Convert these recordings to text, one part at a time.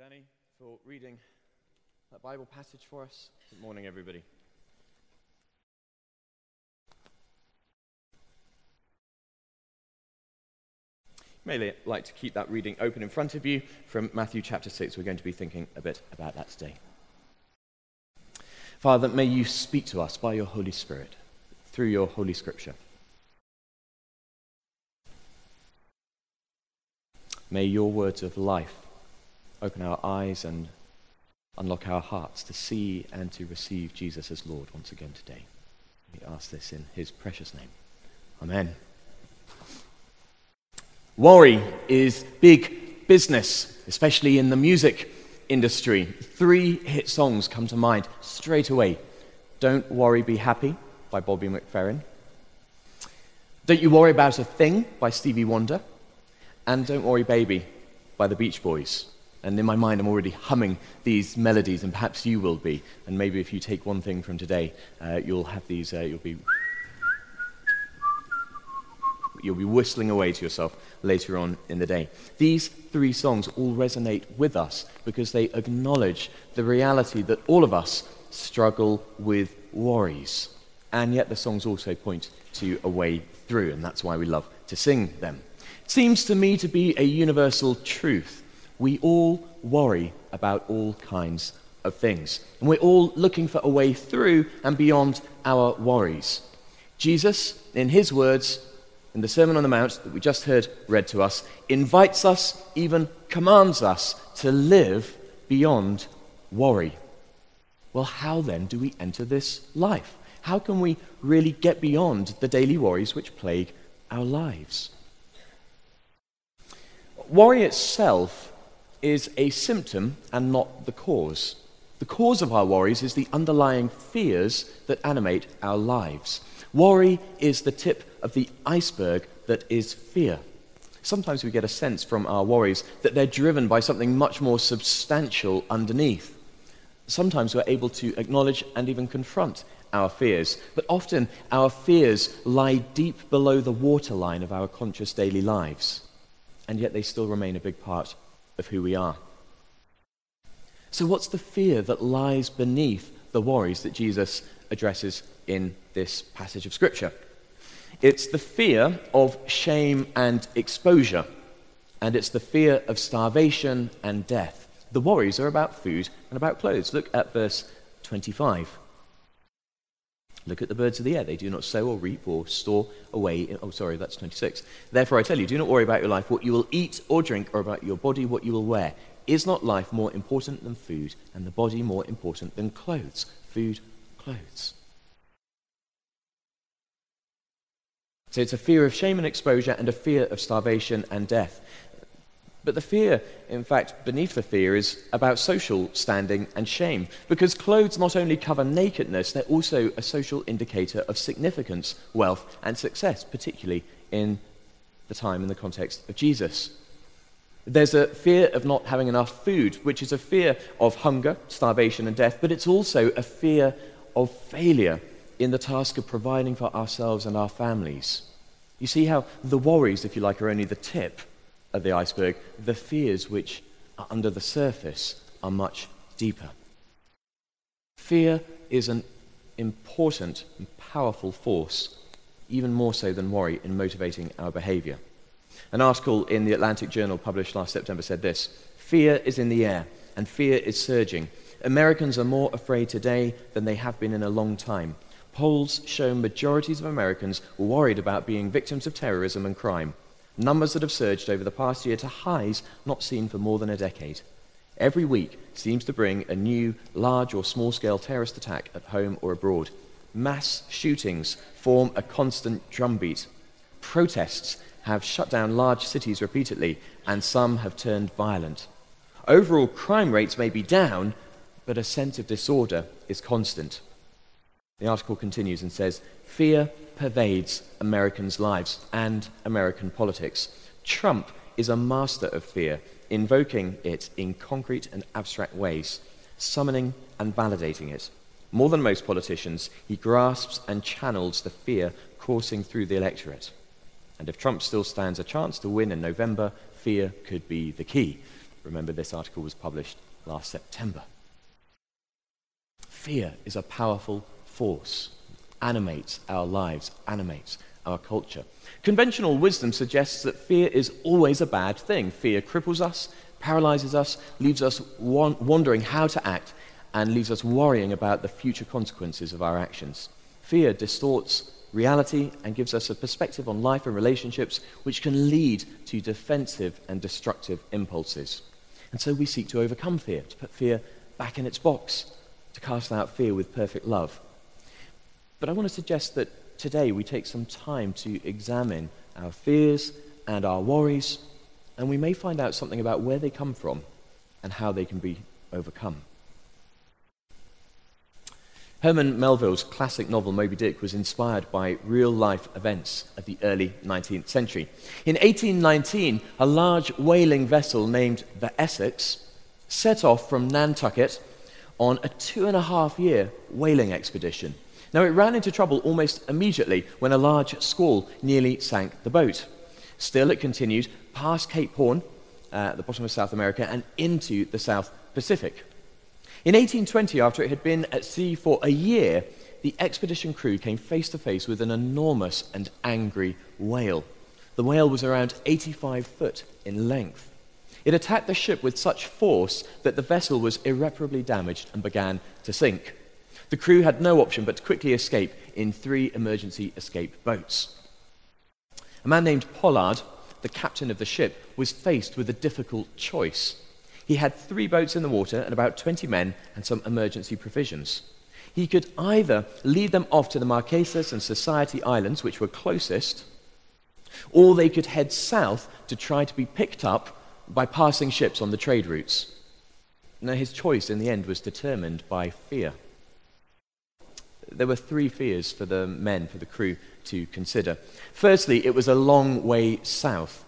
Danny, for reading that Bible passage for us. Good morning, everybody. You may like to keep that reading open in front of you from Matthew chapter 6. We're going to be thinking a bit about that today. Father, may you speak to us by your Holy Spirit through your Holy Scripture. May your words of life open our eyes and unlock our hearts to see and to receive Jesus as Lord once again today. We ask this in his precious name. Amen. Worry is big business, especially in the music industry. Three hit songs come to mind straight away Don't Worry, Be Happy by Bobby McFerrin. Don't You Worry About a Thing by Stevie Wonder. And Don't Worry, Baby by the Beach Boys. And in my mind, I'm already humming these melodies, and perhaps you will be. And maybe if you take one thing from today, uh, you'll have these, uh, you'll be. You'll be whistling away to yourself later on in the day. These three songs all resonate with us because they acknowledge the reality that all of us struggle with worries. And yet the songs also point to a way through, and that's why we love to sing them. It seems to me to be a universal truth we all worry about all kinds of things. And we're all looking for a way through and beyond our worries. Jesus, in his words, in the Sermon on the Mount that we just heard read to us, invites us, even commands us to live beyond worry. Well, how then do we enter this life? How can we really get beyond the daily worries which plague our lives? Worry itself is a symptom and not the cause. The cause of our worries is the underlying fears that animate our lives. Worry is the tip of the iceberg that is fear. Sometimes we get a sense from our worries that they're driven by something much more substantial underneath. Sometimes we're able to acknowledge and even confront our fears, but often our fears lie deep below the waterline of our conscious daily lives, and yet they still remain a big part of who we are. So, what's the fear that lies beneath the worries that Jesus addresses in this passage of Scripture? It's the fear of shame and exposure, and it's the fear of starvation and death. The worries are about food and about clothes. Look at verse 25. Look at the birds of the air. They do not sow or reap or store away. In, oh, sorry, that's 26. Therefore, I tell you, do not worry about your life, what you will eat or drink, or about your body, what you will wear. Is not life more important than food, and the body more important than clothes? Food, clothes. So it's a fear of shame and exposure and a fear of starvation and death. But the fear, in fact, beneath the fear is about social standing and shame. Because clothes not only cover nakedness, they're also a social indicator of significance, wealth, and success, particularly in the time and the context of Jesus. There's a fear of not having enough food, which is a fear of hunger, starvation, and death, but it's also a fear of failure in the task of providing for ourselves and our families. You see how the worries, if you like, are only the tip of the iceberg, the fears which are under the surface are much deeper. Fear is an important and powerful force, even more so than worry, in motivating our behavior. An article in the Atlantic Journal published last September said this Fear is in the air, and fear is surging. Americans are more afraid today than they have been in a long time. Polls show majorities of Americans worried about being victims of terrorism and crime numbers that have surged over the past year to highs not seen for more than a decade. Every week seems to bring a new large or small scale terrorist attack at home or abroad. Mass shootings form a constant drumbeat. Protests have shut down large cities repeatedly, and some have turned violent. Overall crime rates may be down, but a sense of disorder is constant. The article continues and says Fear pervades Americans' lives and American politics. Trump is a master of fear, invoking it in concrete and abstract ways, summoning and validating it. More than most politicians, he grasps and channels the fear coursing through the electorate. And if Trump still stands a chance to win in November, fear could be the key. Remember, this article was published last September. Fear is a powerful force, animates our lives, animates our culture. Conventional wisdom suggests that fear is always a bad thing. Fear cripples us, paralyzes us, leaves us wondering how to act, and leaves us worrying about the future consequences of our actions. Fear distorts reality and gives us a perspective on life and relationships which can lead to defensive and destructive impulses. And so we seek to overcome fear, to put fear back in its box, to cast out fear with perfect love. But I want to suggest that today we take some time to examine our fears and our worries, and we may find out something about where they come from and how they can be overcome. Herman Melville's classic novel Moby Dick was inspired by real life events of the early 19th century. In 1819, a large whaling vessel named the Essex set off from Nantucket on a two and a half year whaling expedition. Now, it ran into trouble almost immediately when a large squall nearly sank the boat. Still, it continued past Cape Horn, uh, the bottom of South America, and into the South Pacific. In 1820, after it had been at sea for a year, the expedition crew came face to face with an enormous and angry whale. The whale was around 85 foot in length. It attacked the ship with such force that the vessel was irreparably damaged and began to sink. The crew had no option but to quickly escape in three emergency escape boats. A man named Pollard, the captain of the ship, was faced with a difficult choice. He had three boats in the water and about 20 men and some emergency provisions. He could either lead them off to the Marquesas and Society Islands, which were closest, or they could head south to try to be picked up by passing ships on the trade routes. Now, his choice in the end was determined by fear. There were three fears for the men, for the crew to consider. Firstly, it was a long way south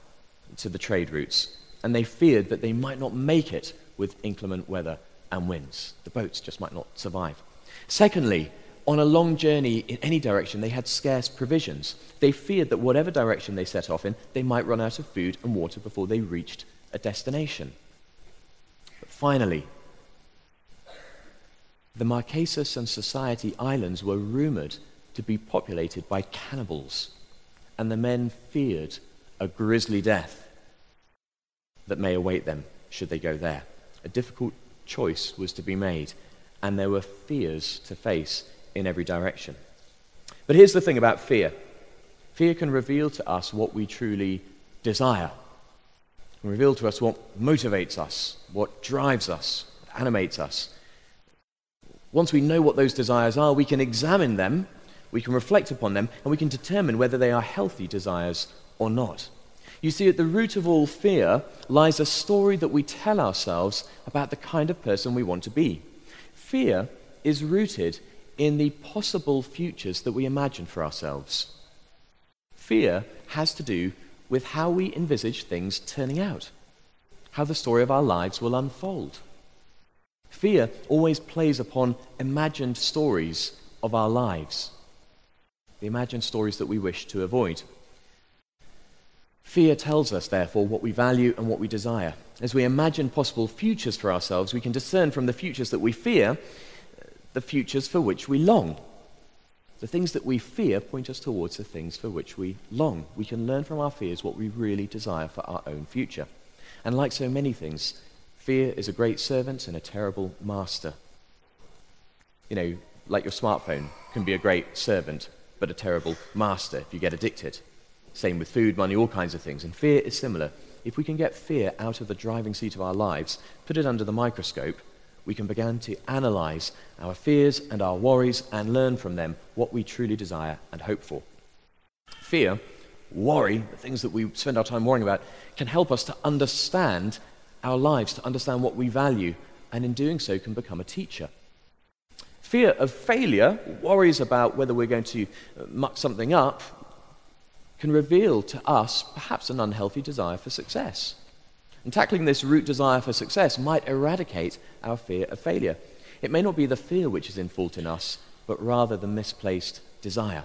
to the trade routes and they feared that they might not make it with inclement weather and winds. The boats just might not survive. Secondly, on a long journey in any direction, they had scarce provisions. They feared that whatever direction they set off in, they might run out of food and water before they reached a destination. But finally, the Marquesas and Society Islands were rumored to be populated by cannibals, and the men feared a grisly death that may await them should they go there. A difficult choice was to be made, and there were fears to face in every direction. But here's the thing about fear fear can reveal to us what we truly desire, and reveal to us what motivates us, what drives us, what animates us. Once we know what those desires are, we can examine them, we can reflect upon them, and we can determine whether they are healthy desires or not. You see, at the root of all fear lies a story that we tell ourselves about the kind of person we want to be. Fear is rooted in the possible futures that we imagine for ourselves. Fear has to do with how we envisage things turning out, how the story of our lives will unfold. Fear always plays upon imagined stories of our lives, the imagined stories that we wish to avoid. Fear tells us, therefore, what we value and what we desire. As we imagine possible futures for ourselves, we can discern from the futures that we fear uh, the futures for which we long. The things that we fear point us towards the things for which we long. We can learn from our fears what we really desire for our own future. And like so many things, fear is a great servant and a terrible master. You know, like your smartphone can be a great servant, but a terrible master if you get addicted. Same with food, money, all kinds of things. And fear is similar. If we can get fear out of the driving seat of our lives, put it under the microscope, we can begin to analyze our fears and our worries and learn from them what we truly desire and hope for. Fear, worry, the things that we spend our time worrying about, can help us to understand our lives, to understand what we value, and in doing so can become a teacher. Fear of failure, worries about whether we're going to uh, muck something up, can reveal to us perhaps an unhealthy desire for success. And tackling this root desire for success might eradicate our fear of failure. It may not be the fear which is in fault in us, but rather the misplaced desire.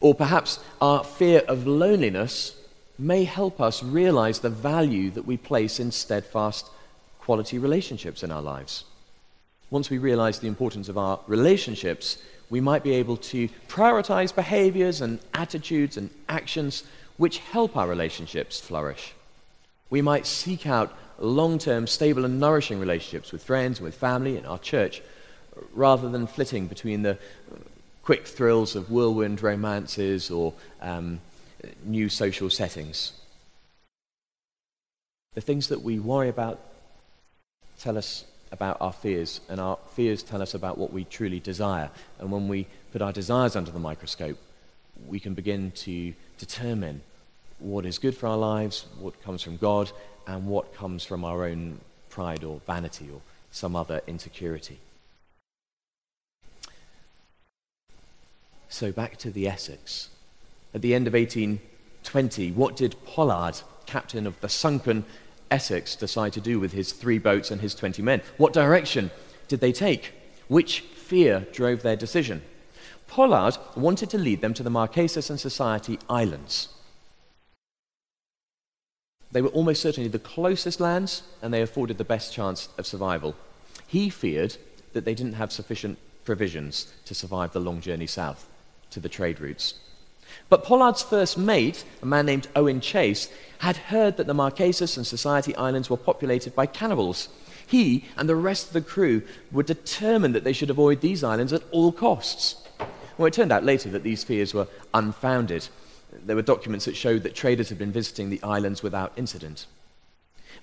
Or perhaps our fear of loneliness may help us realize the value that we place in steadfast, quality relationships in our lives. Once we realize the importance of our relationships, we might be able to prioritize behaviors and attitudes and actions which help our relationships flourish. We might seek out long term, stable, and nourishing relationships with friends, with family, and our church, rather than flitting between the quick thrills of whirlwind romances or um, new social settings. The things that we worry about tell us about our fears, and our fears tell us about what we truly desire. And when we put our desires under the microscope, we can begin to determine what is good for our lives, what comes from God, and what comes from our own pride or vanity or some other insecurity. So back to the Essex. At the end of 1820, what did Pollard, captain of the sunken Essex, decide to do with his three boats and his 20 men? What direction did they take? Which fear drove their decision? Pollard wanted to lead them to the Marquesas and Society Islands. They were almost certainly the closest lands, and they afforded the best chance of survival. He feared that they didn't have sufficient provisions to survive the long journey south to the trade routes. But Pollard's first mate, a man named Owen Chase, had heard that the Marquesas and Society Islands were populated by cannibals. He and the rest of the crew were determined that they should avoid these islands at all costs. Well, it turned out later that these fears were unfounded. There were documents that showed that traders had been visiting the islands without incident.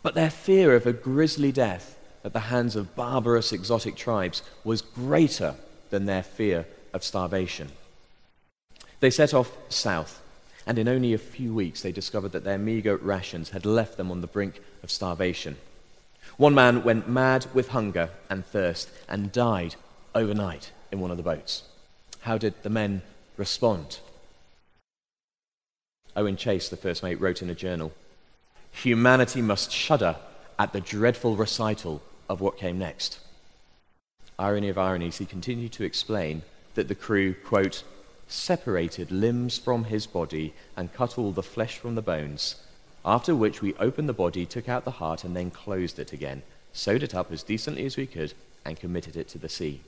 But their fear of a grisly death at the hands of barbarous exotic tribes was greater than their fear of starvation. They set off south, and in only a few weeks they discovered that their meager rations had left them on the brink of starvation. One man went mad with hunger and thirst and died overnight in one of the boats. How did the men respond? Owen Chase, the first mate, wrote in a journal Humanity must shudder at the dreadful recital of what came next. Irony of ironies, he continued to explain that the crew, quote, separated limbs from his body, and cut all the flesh from the bones. After which we opened the body, took out the heart, and then closed it again, sewed it up as decently as we could, and committed it to the sea.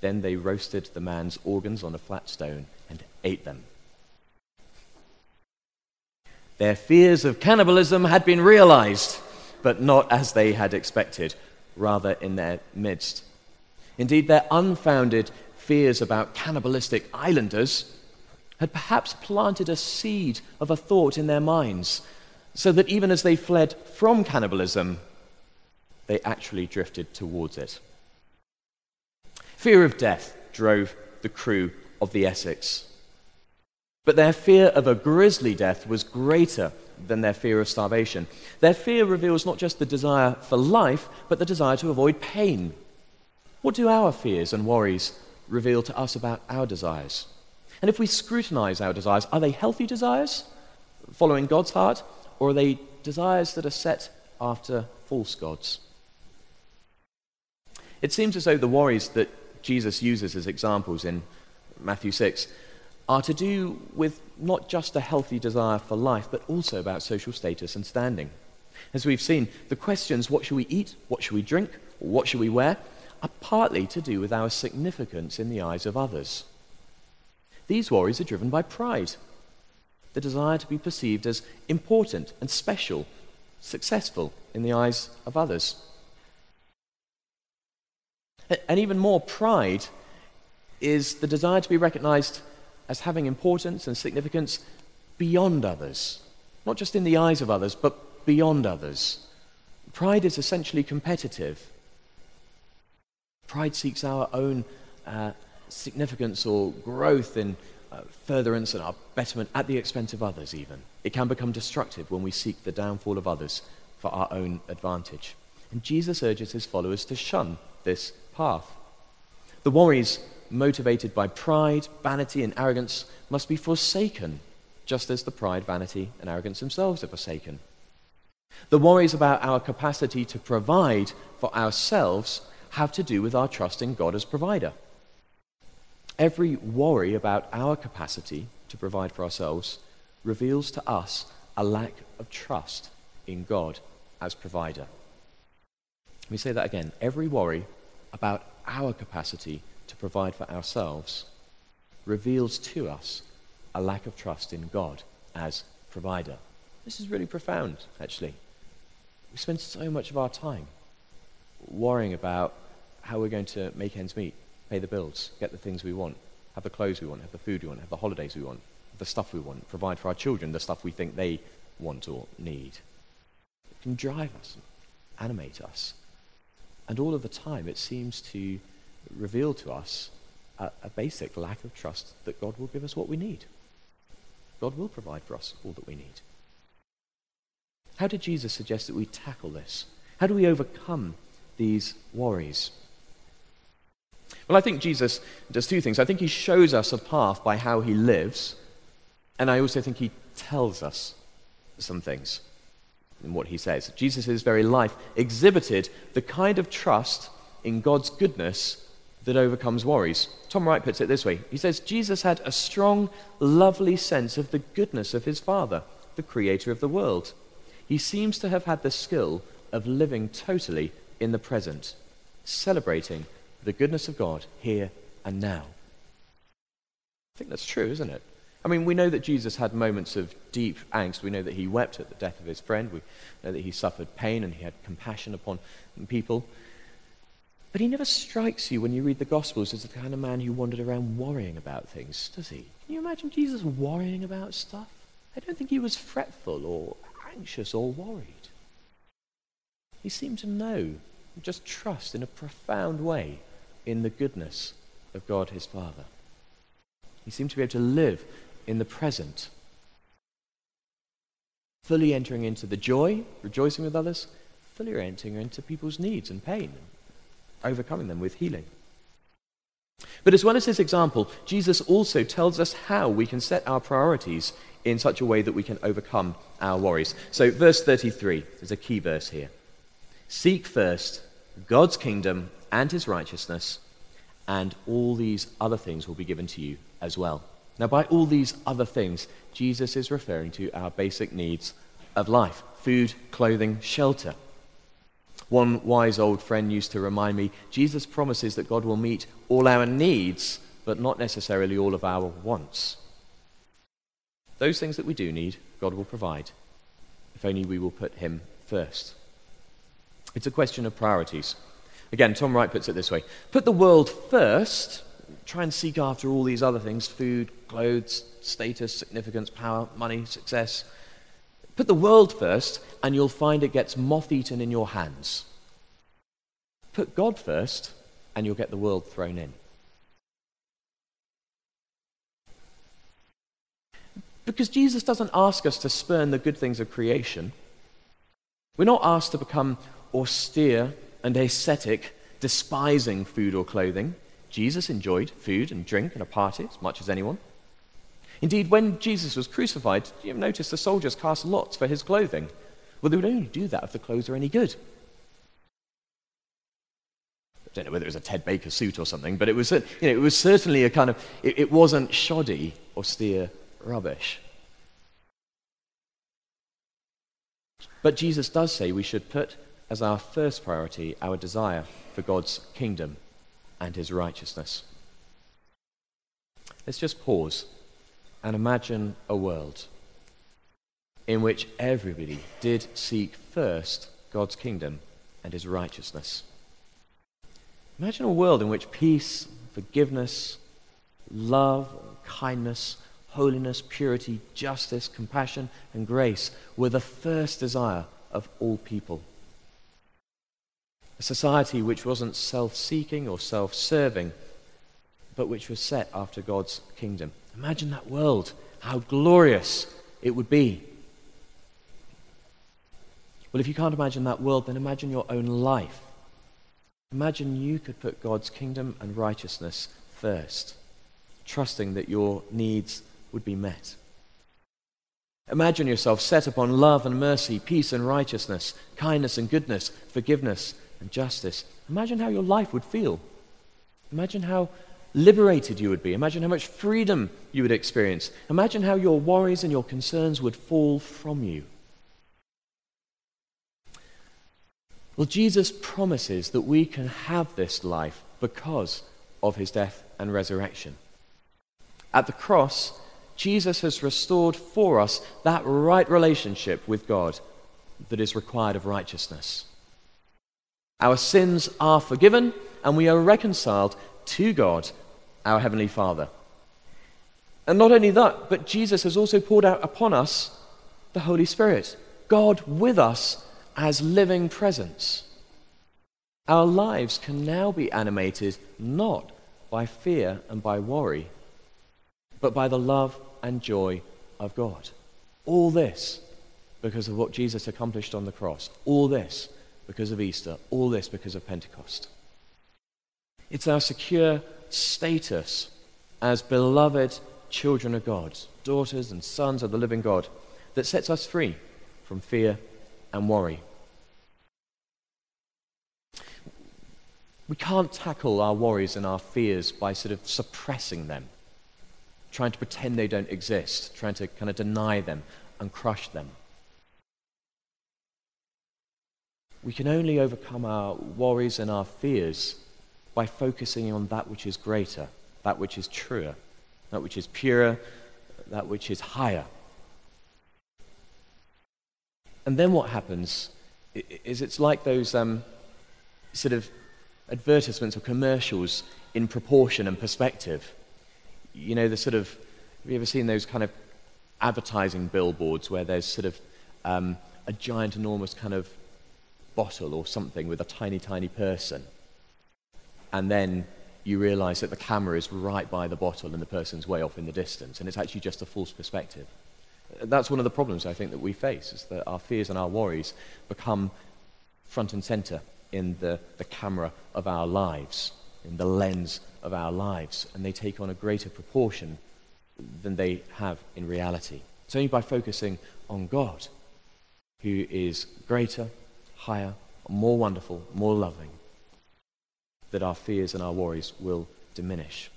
Then they roasted the man's organs on a flat stone and ate them. Their fears of cannibalism had been realized, but not as they had expected, rather in their midst. Indeed, their unfounded fears about cannibalistic islanders had perhaps planted a seed of a thought in their minds, so that even as they fled from cannibalism, they actually drifted towards it. Fear of death drove the crew of the Essex. But their fear of a grisly death was greater than their fear of starvation. Their fear reveals not just the desire for life, but the desire to avoid pain. What do our fears and worries reveal to us about our desires? And if we scrutinize our desires, are they healthy desires, following God's heart, or are they desires that are set after false gods? It seems as though the worries that Jesus uses as examples in Matthew 6 are to do with not just a healthy desire for life, but also about social status and standing. As we've seen, the questions what should we eat, what should we drink, what should we wear, are partly to do with our significance in the eyes of others. These worries are driven by pride, the desire to be perceived as important and special, successful in the eyes of others. And even more, pride is the desire to be recognized as having importance and significance beyond others, not just in the eyes of others, but beyond others. Pride is essentially competitive. Pride seeks our own uh, significance or growth in uh, furtherance and our betterment at the expense of others, even. It can become destructive when we seek the downfall of others for our own advantage. And Jesus urges his followers to shun this path. The worries motivated by pride, vanity, and arrogance must be forsaken, just as the pride, vanity, and arrogance themselves are forsaken. The worries about our capacity to provide for ourselves have to do with our trust in God as provider. Every worry about our capacity to provide for ourselves reveals to us a lack of trust in God as provider. Let me say that again. Every worry about our capacity to provide for ourselves reveals to us a lack of trust in God as provider. This is really profound, actually. We spend so much of our time worrying about how we're going to make ends meet, pay the bills, get the things we want, have the clothes we want, have the food we want, have the holidays we want, the stuff we want, provide for our children the stuff we think they want or need. It can drive us, animate us. And all of the time, it seems to reveal to us a, a, basic lack of trust that God will give us what we need. God will provide for us all that we need. How did Jesus suggest that we tackle this? How do we overcome these worries? Well, I think Jesus does two things. I think he shows us a path by how he lives, and I also think he tells us some things in what he says. Jesus' very life exhibited the kind of trust in God's goodness that overcomes worries. Tom Wright puts it this way He says, Jesus had a strong, lovely sense of the goodness of his Father, the creator of the world. He seems to have had the skill of living totally in the present, celebrating the goodness of God here and now. I think that's true, isn't it? I mean, we know that Jesus had moments of deep angst. We know that he wept at the death of his friend. We know that he suffered pain and he had compassion upon people. But he never strikes you when you read the Gospels as the kind of man who wandered around worrying about things, does he? Can you imagine Jesus worrying about stuff? I don't think he was fretful or anxious or worried. He seemed to know, just trust in a profound way in the goodness of God his Father. He seemed to be able to live in the present, fully entering into the joy, rejoicing with others, fully entering into people's needs and pain, overcoming them with healing. But as well as this example, Jesus also tells us how we can set our priorities in such a way that we can overcome our worries. So, verse 33 is a key verse here. Seek first God's kingdom and his righteousness, and all these other things will be given to you as well. Now, by all these other things, Jesus is referring to our basic needs of life food, clothing, shelter. One wise old friend used to remind me Jesus promises that God will meet all our needs, but not necessarily all of our wants. Those things that we do need, God will provide, if only we will put Him first. It's a question of priorities. Again, Tom Wright puts it this way Put the world first, try and seek after all these other things food, clothes, status, significance, power, money, success. Put the world first, and you'll find it gets moth eaten in your hands. Put God first, and you'll get the world thrown in. Because Jesus doesn't ask us to spurn the good things of creation. We're not asked to become austere and ascetic, despising food or clothing. Jesus enjoyed food and drink and a party as much as anyone. Indeed, when Jesus was crucified, you notice the soldiers cast lots for his clothing. Well, they would only do that if the clothes were any good. I don't know whether it was a Ted Baker suit or something, but it was, you know, it was certainly a kind of, it, it wasn't shoddy, austere rubbish. But Jesus does say we should put as our first priority our desire for God's kingdom and his righteousness. Let's just pause and imagine a world in which everybody did seek first God's kingdom and his righteousness. Imagine a world in which peace, forgiveness, love, kindness, holiness, purity, justice, compassion, and grace were the first desire of all people a society which wasn't self seeking or self serving, but which was set after God's kingdom. Imagine that world, how glorious it would be. Well, if you can't imagine that world, then imagine your own life. Imagine you could put God's kingdom and righteousness first, trusting that your needs would be met. Imagine yourself set upon love and mercy, peace and righteousness, kindness and goodness, forgiveness and justice. Imagine how your life would feel. Imagine how liberated you would be. Imagine how much freedom you would experience. Imagine how your worries and your concerns would fall from you. Well, Jesus promises that we can have this life because of his death and resurrection. At the cross, Jesus has restored for us that right relationship with God that is required of righteousness. Our sins are forgiven and we are reconciled to God, our Heavenly Father. And not only that, but Jesus has also poured out upon us the Holy Spirit, God with us as living presence. Our lives can now be animated not by fear and by worry, but by the love and joy of God. All this because of what Jesus accomplished on the cross. All this because of Easter. All this because of Pentecost. It's our secure status as beloved children of God, daughters and sons of the living God, that sets us free from fear and worry. We can't tackle our worries and our fears by sort of suppressing them, trying to pretend they don't exist, trying to kind of deny them and crush them. We can only overcome our worries and our fears by focusing on that which is greater, that which is truer, that which is purer, that which is higher. And then what happens is it's like those um, sort of advertisements or commercials in proportion and perspective. You know, the sort of, have you ever seen those kind of advertising billboards where there's sort of um, a giant, enormous kind of bottle or something with a tiny, tiny person? And then you realize that the camera is right by the bottle and the person's way off in the distance, and it's actually just a false perspective. That's one of the problems I think that we face, is that our fears and our worries become front and center in the, the camera of our lives, in the lens of our lives, and they take on a greater proportion than they have in reality. It's only by focusing on God, who is greater, higher, more wonderful, more loving, that our fears and our worries will diminish.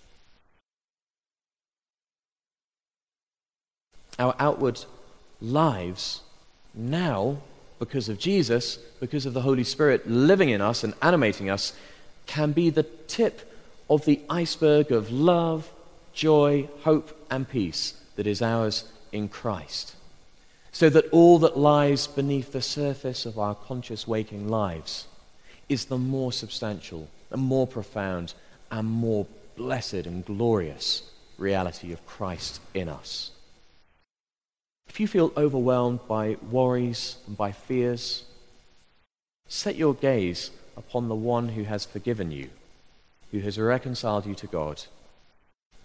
Our outward lives now because of Jesus, because of the Holy Spirit living in us and animating us, can be the tip of the iceberg of love, joy, hope, and peace that is ours in Christ. So that all that lies beneath the surface of our conscious waking lives is the more substantial, the more profound, and more blessed and glorious reality of Christ in us. If you feel overwhelmed by worries and by fears, set your gaze upon the one who has forgiven you, who has reconciled you to God,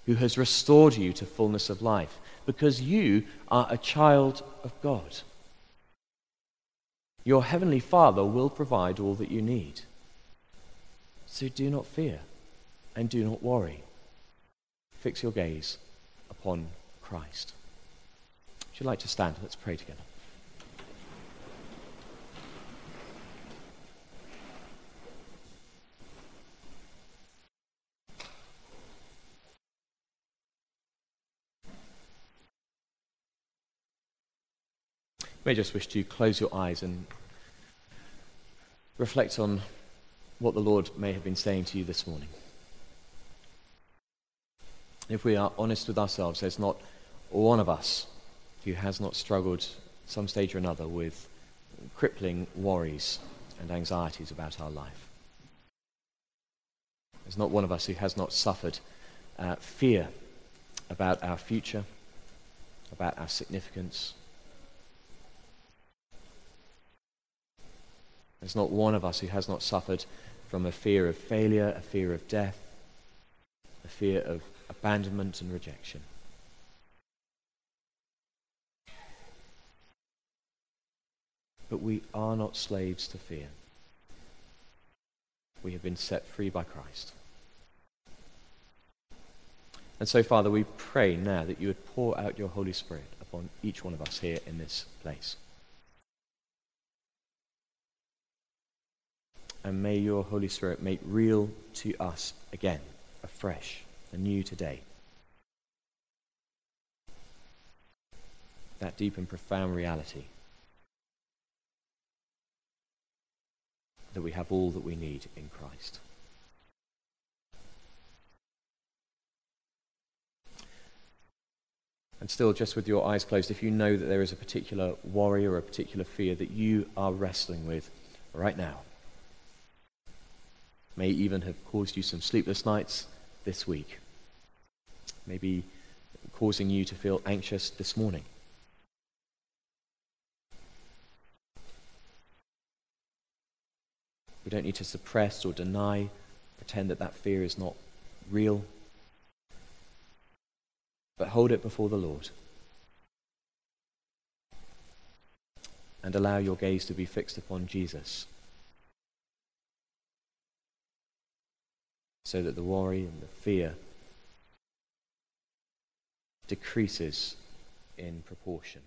who has restored you to fullness of life, because you are a child of God. Your heavenly Father will provide all that you need. So do not fear and do not worry. Fix your gaze upon Christ. Would you like to stand? Let's pray together. You may just wish to close your eyes and reflect on what the Lord may have been saying to you this morning. If we are honest with ourselves, there's not one of us who has not struggled some stage or another with crippling worries and anxieties about our life. There's not one of us who has not suffered uh, fear about our future, about our significance. There's not one of us who has not suffered from a fear of failure, a fear of death, a fear of abandonment and rejection. But we are not slaves to fear. We have been set free by Christ. And so, Father, we pray now that you would pour out your Holy Spirit upon each one of us here in this place. And may your Holy Spirit make real to us again, afresh, anew today. That deep and profound reality that we have all that we need in Christ. And still, just with your eyes closed, if you know that there is a particular worry or a particular fear that you are wrestling with right now, may even have caused you some sleepless nights this week, maybe causing you to feel anxious this morning. We don't need to suppress or deny, pretend that that fear is not real but hold it before the Lord. And allow your gaze to be fixed upon Jesus. So that the worry and the fear decreases in proportion.